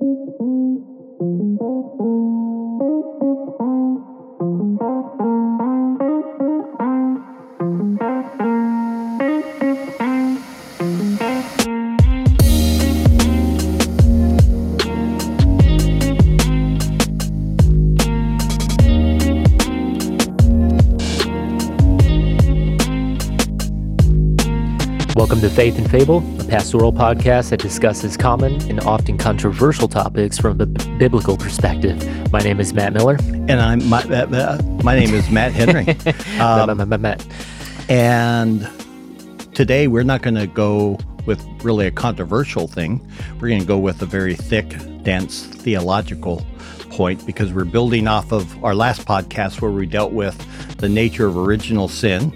Welcome to Faith and Fable, pastoral podcast that discusses common and often controversial topics from a b- biblical perspective. My name is Matt Miller. And I'm my, uh, uh, my name is Matt Henry. Um, Matt. and today we're not going to go with really a controversial thing. We're going to go with a very thick, dense theological point because we're building off of our last podcast where we dealt with the nature of original sin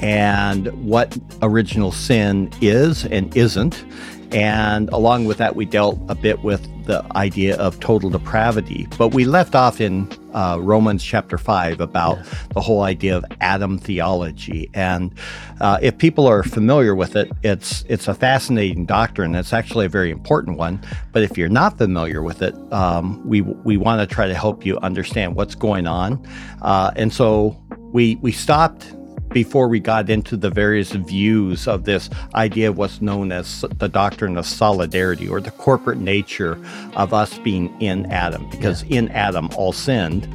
and what original sin is and isn't. And along with that, we dealt a bit with the idea of total depravity. But we left off in uh, Romans chapter 5 about yeah. the whole idea of Adam theology. And uh, if people are familiar with it, it's, it's a fascinating doctrine. It's actually a very important one. But if you're not familiar with it, um, we, we want to try to help you understand what's going on. Uh, and so we, we stopped before we got into the various views of this idea of what's known as the doctrine of solidarity or the corporate nature of us being in Adam, because yeah. in Adam all sinned.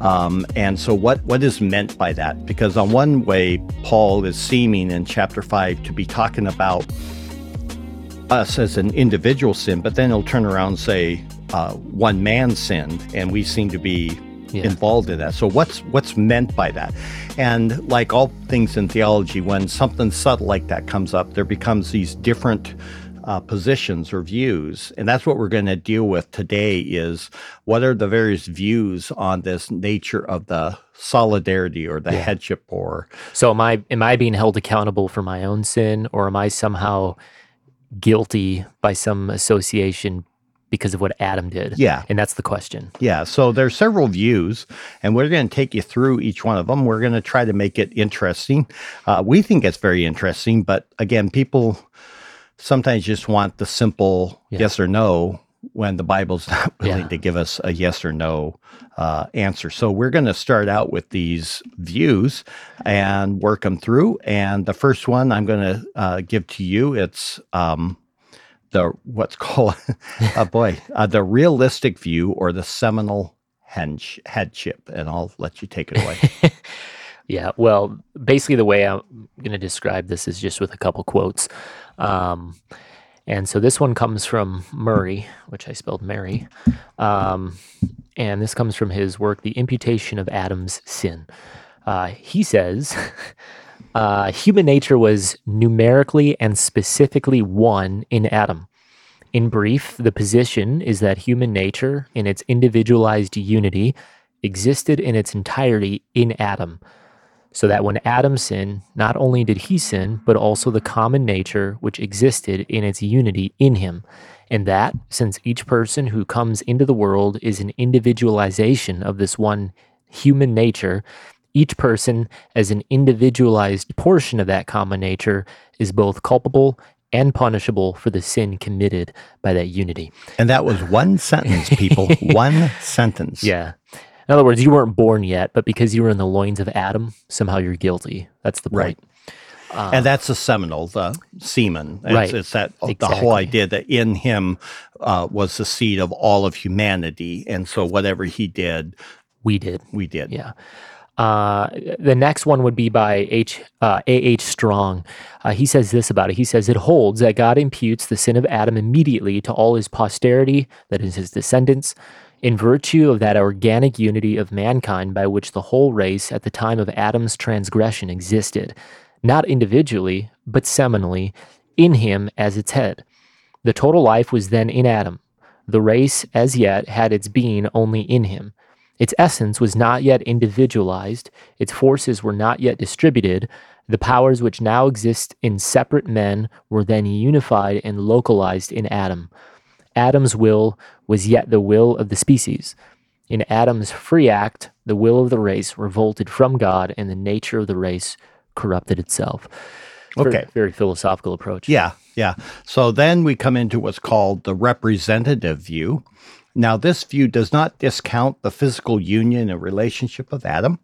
Um, and so, what, what is meant by that? Because, on one way, Paul is seeming in chapter 5 to be talking about us as an individual sin, but then he'll turn around and say, uh, one man sinned, and we seem to be yeah. involved in that. So what's what's meant by that? And like all things in theology, when something subtle like that comes up, there becomes these different uh, positions or views, and that's what we're going to deal with today. Is what are the various views on this nature of the solidarity or the yeah. headship or so am i am i being held accountable for my own sin or am i somehow guilty by some association because of what Adam did. Yeah. And that's the question. Yeah. So there's several views, and we're going to take you through each one of them. We're going to try to make it interesting. Uh, we think it's very interesting, but again, people sometimes just want the simple yeah. yes or no when the Bible's not willing yeah. to give us a yes or no uh, answer. So we're going to start out with these views and work them through. And the first one I'm going to uh, give to you, it's um, the what's called oh boy uh, the realistic view or the seminal hench, headship and i'll let you take it away. Yeah well basically the way i'm going to describe this is just with a couple quotes. Um, and so this one comes from murray which i spelled mary. Um, and this comes from his work the imputation of adam's sin. Uh, he says uh, human nature was numerically and specifically one in Adam. In brief, the position is that human nature, in its individualized unity, existed in its entirety in Adam. So that when Adam sinned, not only did he sin, but also the common nature which existed in its unity in him. And that, since each person who comes into the world is an individualization of this one human nature, each person, as an individualized portion of that common nature, is both culpable and punishable for the sin committed by that unity. And that was one sentence, people. one sentence. Yeah. In other words, you weren't born yet, but because you were in the loins of Adam, somehow you're guilty. That's the point. Right. Uh, and that's the seminal, the semen. It's, right. It's that exactly. the whole idea that in him uh, was the seed of all of humanity, and so whatever he did, we did. We did. Yeah. Uh, the next one would be by H. Uh, A. H. Strong. Uh, he says this about it. He says it holds that God imputes the sin of Adam immediately to all his posterity, that is his descendants, in virtue of that organic unity of mankind by which the whole race at the time of Adam's transgression existed, not individually, but seminally, in him as its head. The total life was then in Adam. The race, as yet, had its being only in him. Its essence was not yet individualized, its forces were not yet distributed. The powers which now exist in separate men were then unified and localized in Adam. Adam's will was yet the will of the species. In Adam's free act, the will of the race revolted from God, and the nature of the race corrupted itself. Very- Okay. Very, philosophical approach. Yeah, yeah. So then we come into what's called the representative view. Now, this view does not discount the physical union and relationship of Adam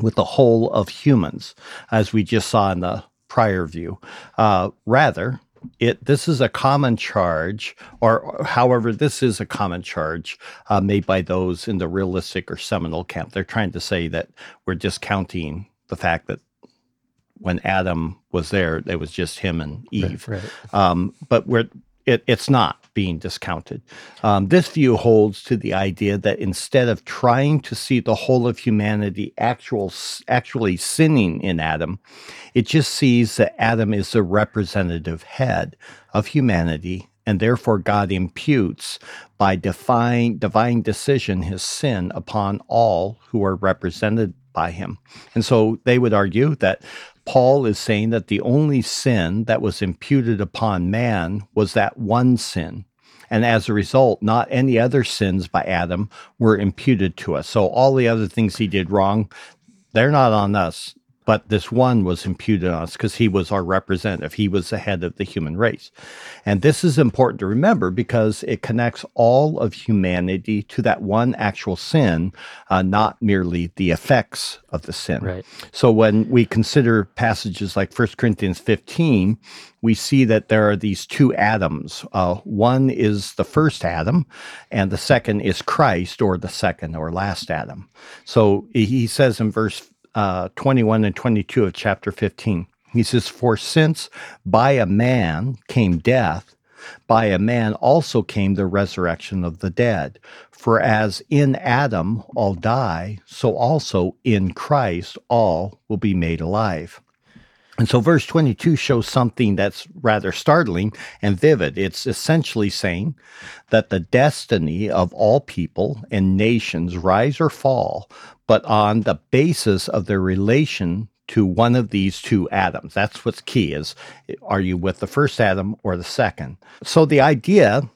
with the whole of humans, as we just saw in the prior view. Uh, rather, it this is a common charge, or, however, this is a common charge uh, made by those in the realistic or seminal camp. They're trying to say that we're discounting the fact that when Adam was there, it was just him and Eve. Right. Um, but we're, it, it's not being discounted. Um, this view holds to the idea that instead of trying to see the whole of humanity actual, actually sinning in Adam, it just sees that Adam is the representative head of humanity, and therefore God imputes by divine, divine decision his sin upon all who are represented by him. And so they would argue that Paul is saying that the only sin that was imputed upon man was that one sin. And as a result, not any other sins by Adam were imputed to us. So all the other things he did wrong, they're not on us. But this one was imputed on us because he was our representative. He was the head of the human race. And this is important to remember because it connects all of humanity to that one actual sin, uh, not merely the effects of the sin. Right. So when we consider passages like 1 Corinthians 15, we see that there are these two Adams. Uh, one is the first Adam, and the second is Christ, or the second or last Adam. So he says in verse uh, 21 and 22 of chapter 15, he says, For since by a man came death, by a man also came the resurrection of the dead. For as in Adam all die, so also in Christ all will be made alive. And so verse 22 shows something that's rather startling and vivid. It's essentially saying that the destiny of all people and nations rise or fall, but on the basis of their relation to one of these two Adams. That's what's key is are you with the first Adam or the second? So the idea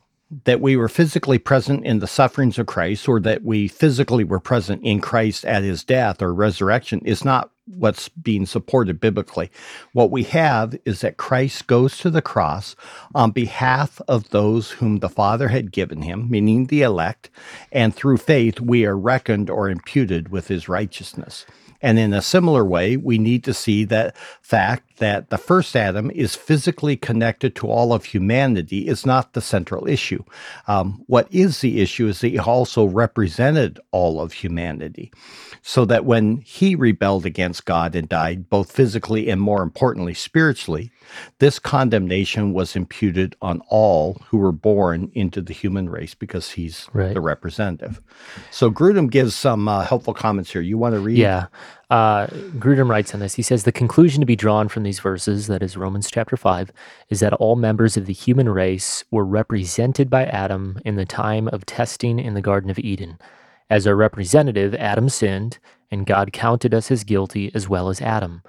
that we were physically present in the sufferings of Christ or that we physically were present in Christ at his death or resurrection is not what's being supported biblically. What we have is that Christ goes to the cross on behalf of those whom the Father had given him, meaning the elect, and through faith we are reckoned or imputed with his righteousness. And in a similar way, we need to see that fact that the first Adam is physically connected to all of humanity is not the central issue. Um, what is the issue is that he also represented all of humanity. So that when he rebelled against God and died, both physically and more importantly, spiritually, this condemnation was imputed on all who were born into the human race because he's Right. the representative. So Grudem gives some uh, helpful comments here. You want to read? Yeah. Uh, Grudem writes on this. He says the conclusion to be drawn from these verses, that is Romans chapter 5, is that all members of the human race were represented by Adam in the time of testing in the Garden of Eden. As our representative, Adam sinned, and God counted us as guilty as well as Adam.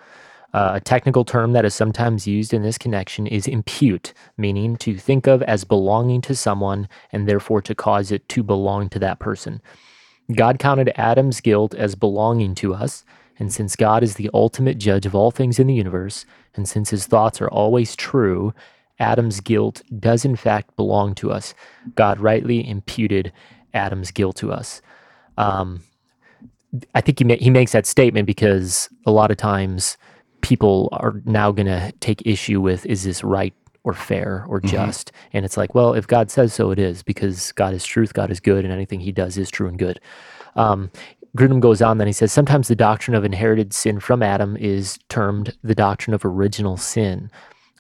Uh, a technical term that is sometimes used in this connection is impute, meaning to think of as belonging to someone and therefore to cause it to belong to that person. God counted Adam's guilt as belonging to us, and since God is the ultimate judge of all things in the universe, and since his thoughts are always true, Adam's guilt does in fact belong to us. God rightly imputed Adam's guilt to us. Um, I think he ma- he makes that statement because a lot of times people are now going to take issue with is this right or fair or just, and it's like, well, if God says so, it is because God is truth, God is good, and anything He does is true and good. Um, Grudem goes on, then he says sometimes the doctrine of inherited sin from Adam is termed the doctrine of original sin.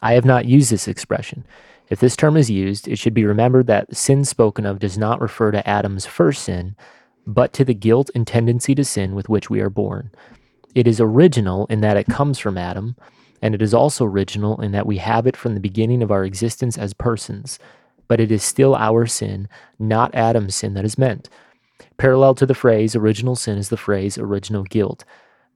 I have not used this expression. If this term is used, it should be remembered that sin spoken of does not refer to Adam's first sin, but to the guilt and tendency to sin with which we are born. It is original in that it comes from Adam, and it is also original in that we have it from the beginning of our existence as persons. But it is still our sin, not Adam's sin, that is meant. Parallel to the phrase original sin is the phrase original guilt.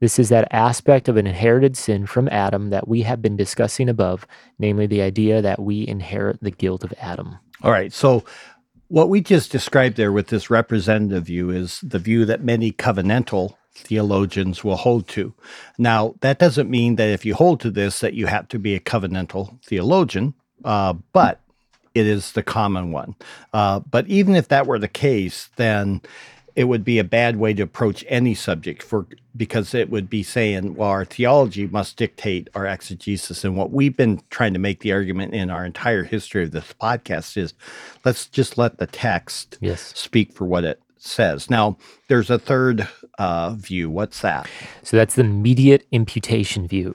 This is that aspect of an inherited sin from Adam that we have been discussing above, namely the idea that we inherit the guilt of Adam. All right. So, what we just described there with this representative view is the view that many covenantal theologians will hold to. Now, that doesn't mean that if you hold to this that you have to be a covenantal theologian, uh, but it is the common one. Uh, but even if that were the case, then it would be a bad way to approach any subject for because it would be saying, well, our theology must dictate our exegesis. And what we've been trying to make the argument in our entire history of this podcast is let's just let the text Yes. speak for what it says. Now, there's a third uh, view. What's that? So that's the immediate imputation view.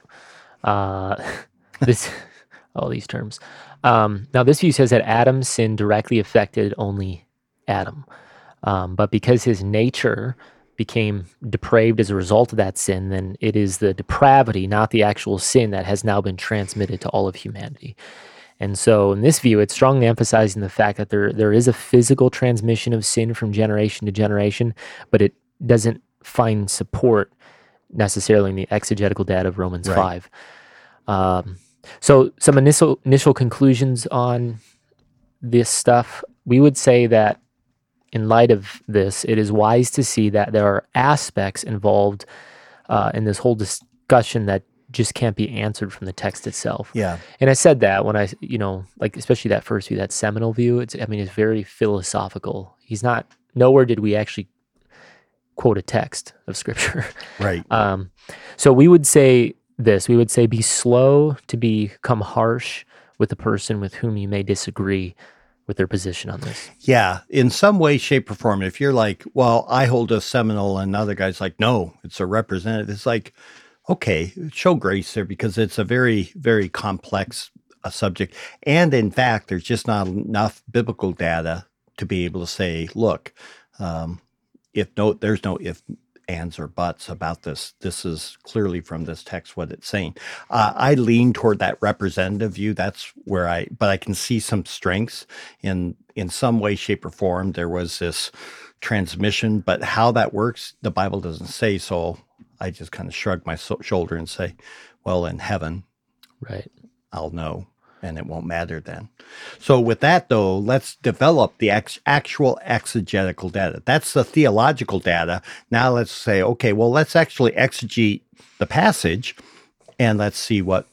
Uh, this, all these terms. Um, now, this view says that Adam's sin directly affected only Adam, um, but because his nature became depraved as a result of that sin, then it is the depravity, not the actual sin, that has now been transmitted to all of humanity. And so, in this view, it's strongly emphasizing the fact that there there is a physical transmission of sin from generation to generation, but it doesn't find support necessarily in the exegetical data of Romans Right. five. Um, so, some initial initial conclusions on this stuff, we would say that in light of this, it is wise to see that there are aspects involved uh, in this whole discussion that just can't be answered from the text itself. Yeah. And I said that when I, you know, like especially that first view, that seminal view. It's, I mean, it's very philosophical. He's not. Nowhere did we actually quote a text of scripture. Right. Um, so we would say this. We would say, be slow to become harsh with the person with whom you may disagree with their position on this. Yeah, in some way, shape, or form. If you're like, well, I hold a seminal, and other guy's like, no, it's a representative. It's like, okay, show grace there because it's a very, very complex uh, subject, and in fact, there's just not enough biblical data to be able to say, look, um, if no, there's no if ands or buts about this. This is clearly from this text what it's saying. Uh, I lean toward that representative view. That's where I, but I can see some strengths in in some way, shape, or form. There was this transmission, but how that works, the Bible doesn't say. So I just kind of shrug my so- shoulder and say, "Well, in heaven, Right. I'll know." And it won't matter then. So, with that though, let's develop the ex- actual exegetical data. That's the theological data. Now, let's say, okay, well, let's actually exegete the passage and let's see what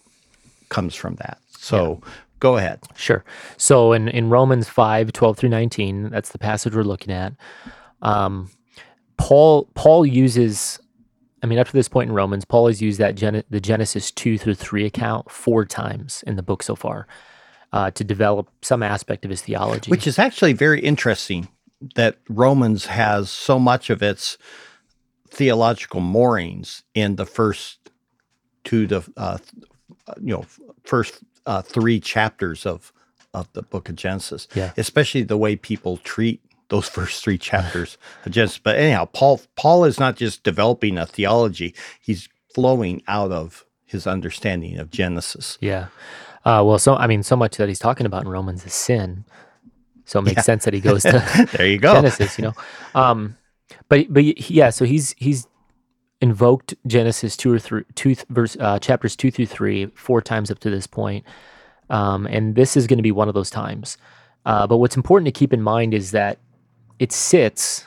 comes from that. So, go ahead. Sure. So in, in Romans 5, 12 through 19, that's the passage we're looking at. Um, Paul Paul uses, I mean, up to this point in Romans, Paul has used that Gen- the Genesis 2 through 3 account four times in the book so far uh, to develop some aspect of his theology. Which is actually very interesting that Romans has so much of its theological moorings in the first two to uh, you know first uh, three chapters of of the book of Genesis. Yeah. especially the way people treat those first three chapters of Genesis. But anyhow, Paul Paul is not just developing a theology; he's flowing out of his understanding of Genesis. yeah. Uh, well, so I mean, so much that he's talking about in Romans is sin. So it makes Yeah. sense that he goes to there you go. Genesis, you know. Um, but but yeah, so he's he's invoked Genesis two or three two th- verse uh, chapters two through three four times up to this point, um, and this is going to be one of those times. Uh, but what's important to keep in mind is that it sits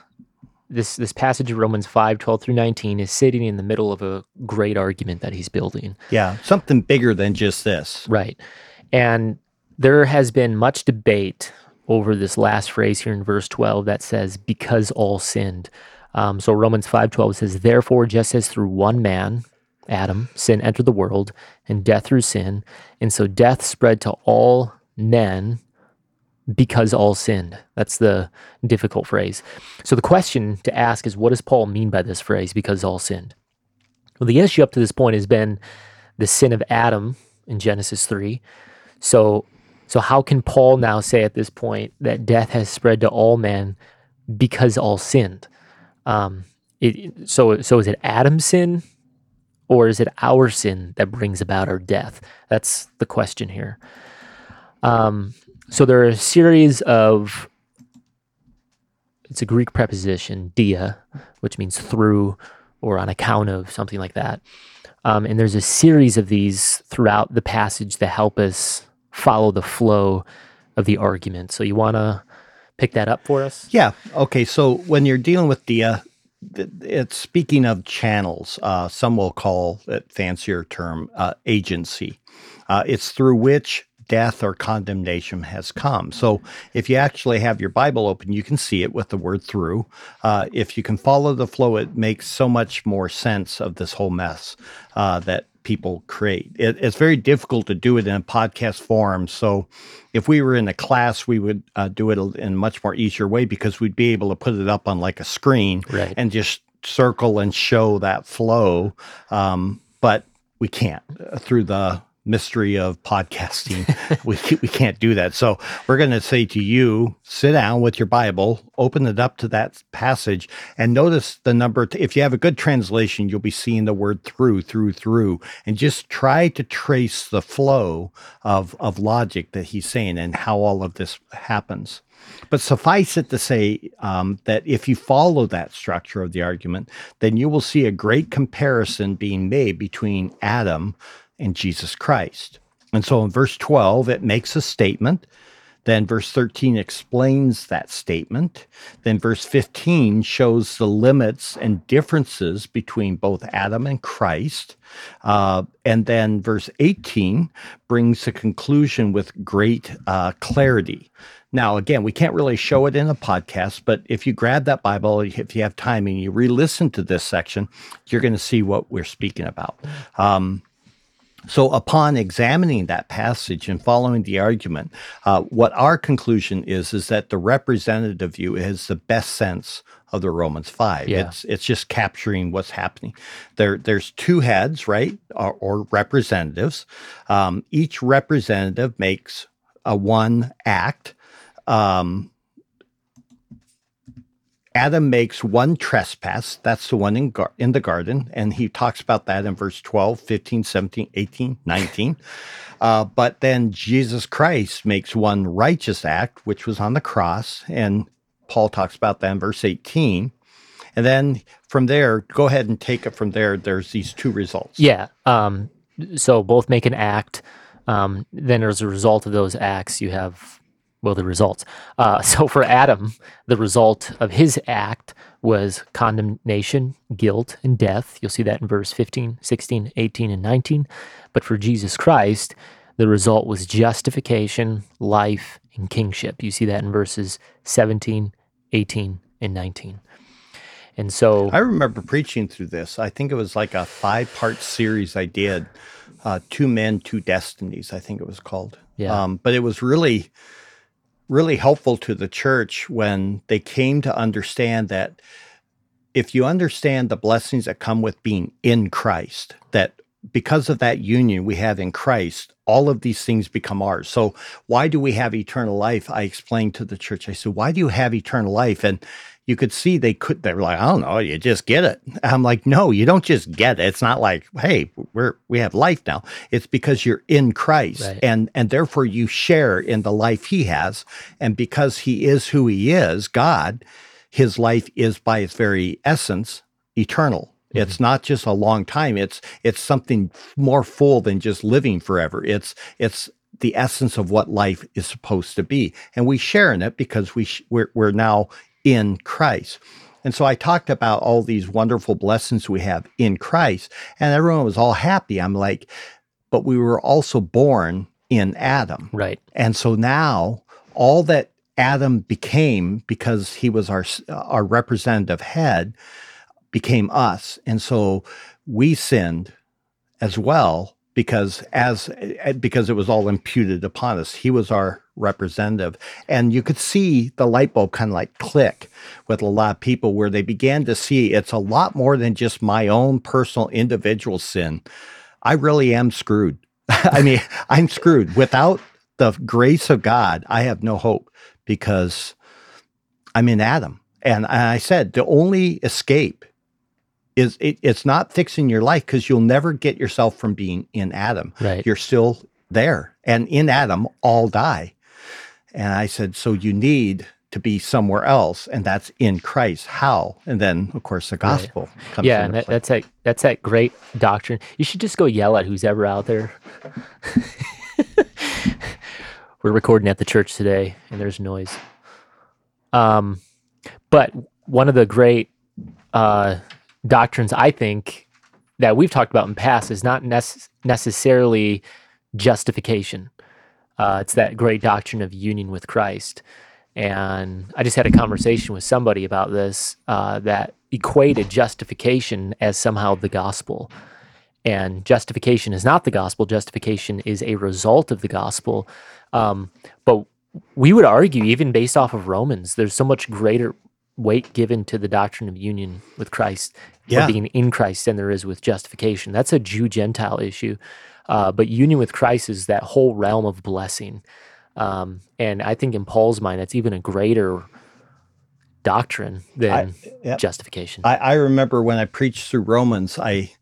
this this passage of Romans 5, 12 through 19 is sitting in the middle of a great argument that he's building. Yeah, something bigger than just this. Right. And there has been much debate over this last phrase here in verse 12 that says, because all sinned. Um, so Romans 5.12 says, therefore, just as through one man, Adam, sin entered the world, and death through sin, and so death spread to all men because all sinned. That's the difficult phrase. So the question to ask is, what does Paul mean by this phrase, because all sinned? Well, the issue up to this point has been the sin of Adam in Genesis 3. So so how can Paul now say at this point that death has spread to all men because all sinned? Um, it, so so is it Adam's sin or is it our sin that brings about our death? That's the question here. Um, so there are a series of it's a Greek preposition, dia, which means through or on account of something like that. Um, and there's a series of these throughout the passage that help us follow the flow of the argument. So you want to pick that up for us? Yeah. Okay. So when you're dealing with dia, it's speaking of channels. Uh, some will call it fancier term uh, agency. Uh, it's through which death or condemnation has come. So if you actually have your Bible open, you can see it with the word through. Uh, if you can follow the flow, it makes so much more sense of this whole mess uh, that people create. It, it's very difficult to do it in a podcast form. So if we were in a class, we would uh, do it in a much more easier way because we'd be able to put it up on like a screen Right. and just circle and show that flow. Um, but we can't uh, through the mystery of podcasting. we, we can't do that. So we're going to say to you, sit down with your Bible, open it up to that passage, and notice the number. T- if you have a good translation, you'll be seeing the word through, through, through, and just try to trace the flow of, of logic that he's saying and how all of this happens. But suffice it to say um, that if you follow that structure of the argument, then you will see a great comparison being made between Adam and Jesus Christ. And so in verse 12, it makes a statement. Then verse 13 explains that statement. Then verse 15 shows the limits and differences between both Adam and Christ. Uh, and then verse 18 brings a conclusion with great uh, clarity. Now, again, we can't really show it in a podcast, but if you grab that Bible, if you have time and you re listen to this section, you're going to see what we're speaking about. Um, so, upon examining that passage and following the argument, uh, what our conclusion is is that the representative view has the best sense of the Romans five. Yeah. It's it's just capturing what's happening. There, there's two heads, right, or, or representatives. Um, each representative makes a one act. Um, Adam makes one trespass. That's the one in, gar- in the garden. And he talks about that in verse 12, 15, 17, 18, 19. Uh, but then Jesus Christ makes one righteous act, which was on the cross. And Paul talks about that in verse 18. And then from there, go ahead and take it from there. There's these two results. Yeah. Um, so both make an act. Um, then, as a result of those acts, you have, well, the results. Uh, so for Adam, the result of his act was condemnation, guilt, and death. You'll see that in verse 15, 16, 18, and 19. But for Jesus Christ, the result was justification, life, and kingship. You see that in verses 17, 18, and 19. And so, I remember preaching through this. I think it was like a five part series I did. Uh, two men, two destinies. I think it was called. Yeah. Um, but it was really, really helpful to the church when they came to understand that if you understand the blessings that come with being in Christ, that because of that union we have in Christ, all of these things become ours. So, why do we have eternal life? I explained to the church, I said, why do you have eternal life? And you could see they could, they were like, I don't know, you just get it. I'm like, no, you don't just get it. It's not like, hey, we're, we have life now. It's because you're in Christ Right. and, and therefore you share in the life he has. And because he is who he is, God, his life is by its very essence eternal. It's mm-hmm. not just a long time. It's it's something more full than just living forever. It's it's the essence of what life is supposed to be, and we share in it because we sh- we're, we're now in Christ. And so I talked about all these wonderful blessings we have in Christ, and everyone was all happy. I'm like, but we were also born in Adam. right. And so now all that Adam became because he was our our representative head became us. And so we sinned as well because as eh, because it was all imputed upon us. He was our representative. And you could see the light bulb kind of like click with a lot of people where they began to see it's a lot more than just my own personal individual sin. I really am screwed. I mean, I'm screwed. Without the grace of God, I have no hope because I'm in Adam. And I said the only escape is it, it's not fixing your life because you'll never get yourself from being in Adam. Right. You're still there. And in Adam, all die. And I said, so you need to be somewhere else, and that's in Christ. How? And then, of course, the gospel comes yeah, and that, that's that that's that great doctrine. You should just go yell at who's ever out there. We're recording at the church today, and there's noise. Um, but one of the great uh, doctrines I think that we've talked about in past is not nece- necessarily justification. Uh, it's that great doctrine of union with Christ. And I just had a conversation with somebody about this uh, that equated justification as somehow the gospel. And justification is not the gospel, justification is a result of the gospel. Um, but we would argue, even based off of Romans, there's so much greater weight given to the doctrine of union with Christ Yeah. or being in Christ than there is with justification. That's a Jew Gentile issue. Uh, but union with Christ is that whole realm of blessing. Um, and I think in Paul's mind, that's even a greater doctrine than yep. justification. I, I remember when I preached through Romans, I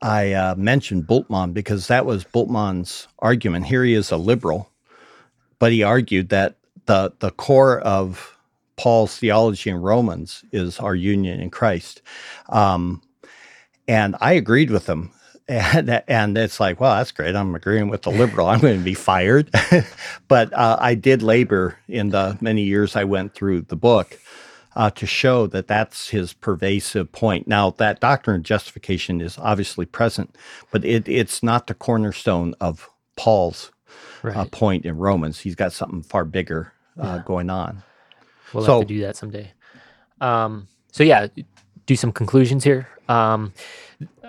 I uh, mentioned Bultmann because that was Bultmann's argument. Here he is a liberal, but he argued that the the core of Paul's theology in Romans is our union in Christ, um, and I agreed with him. And, and it's like, well, that's great. I'm agreeing with the liberal. I'm going to be fired. but uh, I did labor in the many years I went through the book uh, to show that that's his pervasive point. Now, that doctrine of justification is obviously present, but it, it's not the cornerstone of Paul's uh, point in Romans. He's got something far bigger uh, going on. We'll So- have to do that someday. Um, so yeah, do some conclusions here. Um,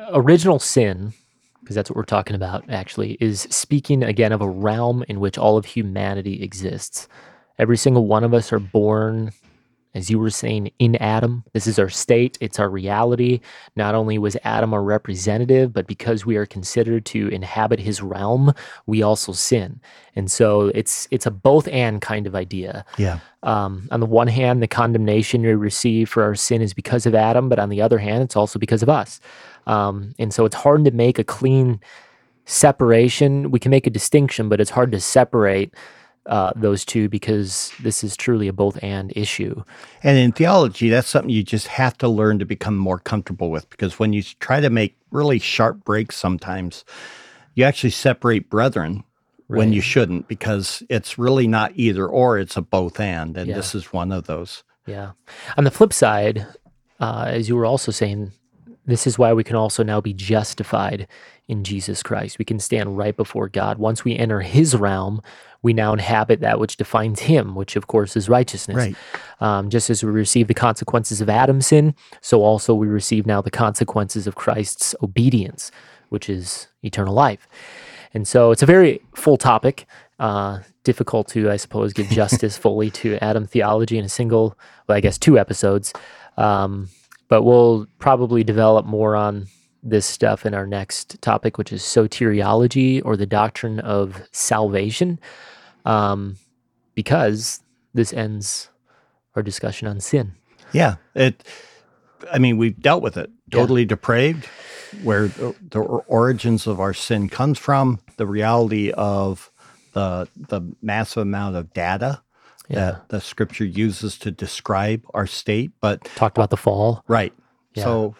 original sin, because that's what we're talking about, actually, is speaking again of a realm in which all of humanity exists. Every single one of us are born, as you were saying, in Adam. This is our state, it's our reality. Not only was Adam our representative, but because we are considered to inhabit his realm, we also sin. And so it's it's a both and kind of idea. Yeah. Um, on the one hand, the condemnation we receive for our sin is because of Adam, but on the other hand, it's also because of us. Um, and so it's hard to make a clean separation. We can make a distinction, but it's hard to separate uh, those two because this is truly a both and issue. And in theology, that's something you just have to learn to become more comfortable with because when you try to make really sharp breaks sometimes, you actually separate brethren when you shouldn't because it's really not either or, it's a both and. And Yeah. this is one of those. Yeah. On the flip side, uh, as you were also saying, this is why we can also now be justified in Jesus Christ. We can stand right before God. Once we enter his realm, we now inhabit that which defines him, which of course is righteousness. Right. Um, just as we receive the consequences of Adam's sin, so also we receive now the consequences of Christ's obedience, which is eternal life. And so it's a very full topic. Uh, difficult to, I suppose, give justice fully to Adam theology in a single, well, I guess, two episodes. Um, but we'll probably develop more on this stuff in our next topic, which is soteriology or the doctrine of salvation, um, because this ends our discussion on sin. Yeah. It, I mean, we've dealt with it. Yeah. Totally depraved, where the, the origins of our sin comes from, the reality of the the massive amount of data Yeah. that the scripture uses to describe our state. But Talked about the fall. right. Yeah. So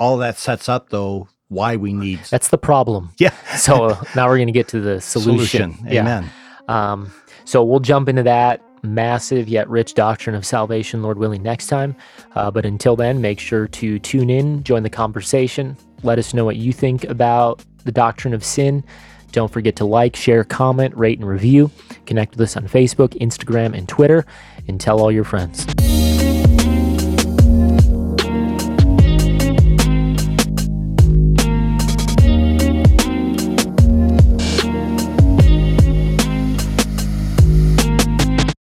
all that sets up though why we need That's the problem. Yeah. So now we're going to get to the solution. solution. Yeah. Amen. Um, so we'll jump into that massive yet rich doctrine of salvation, Lord willing, next time. Uh, but until then, make sure to tune in, join the conversation. Let us know what you think about the doctrine of sin. Don't forget to like, share, comment, rate, and review. Connect with us on Facebook, Instagram, and Twitter, and tell all your friends.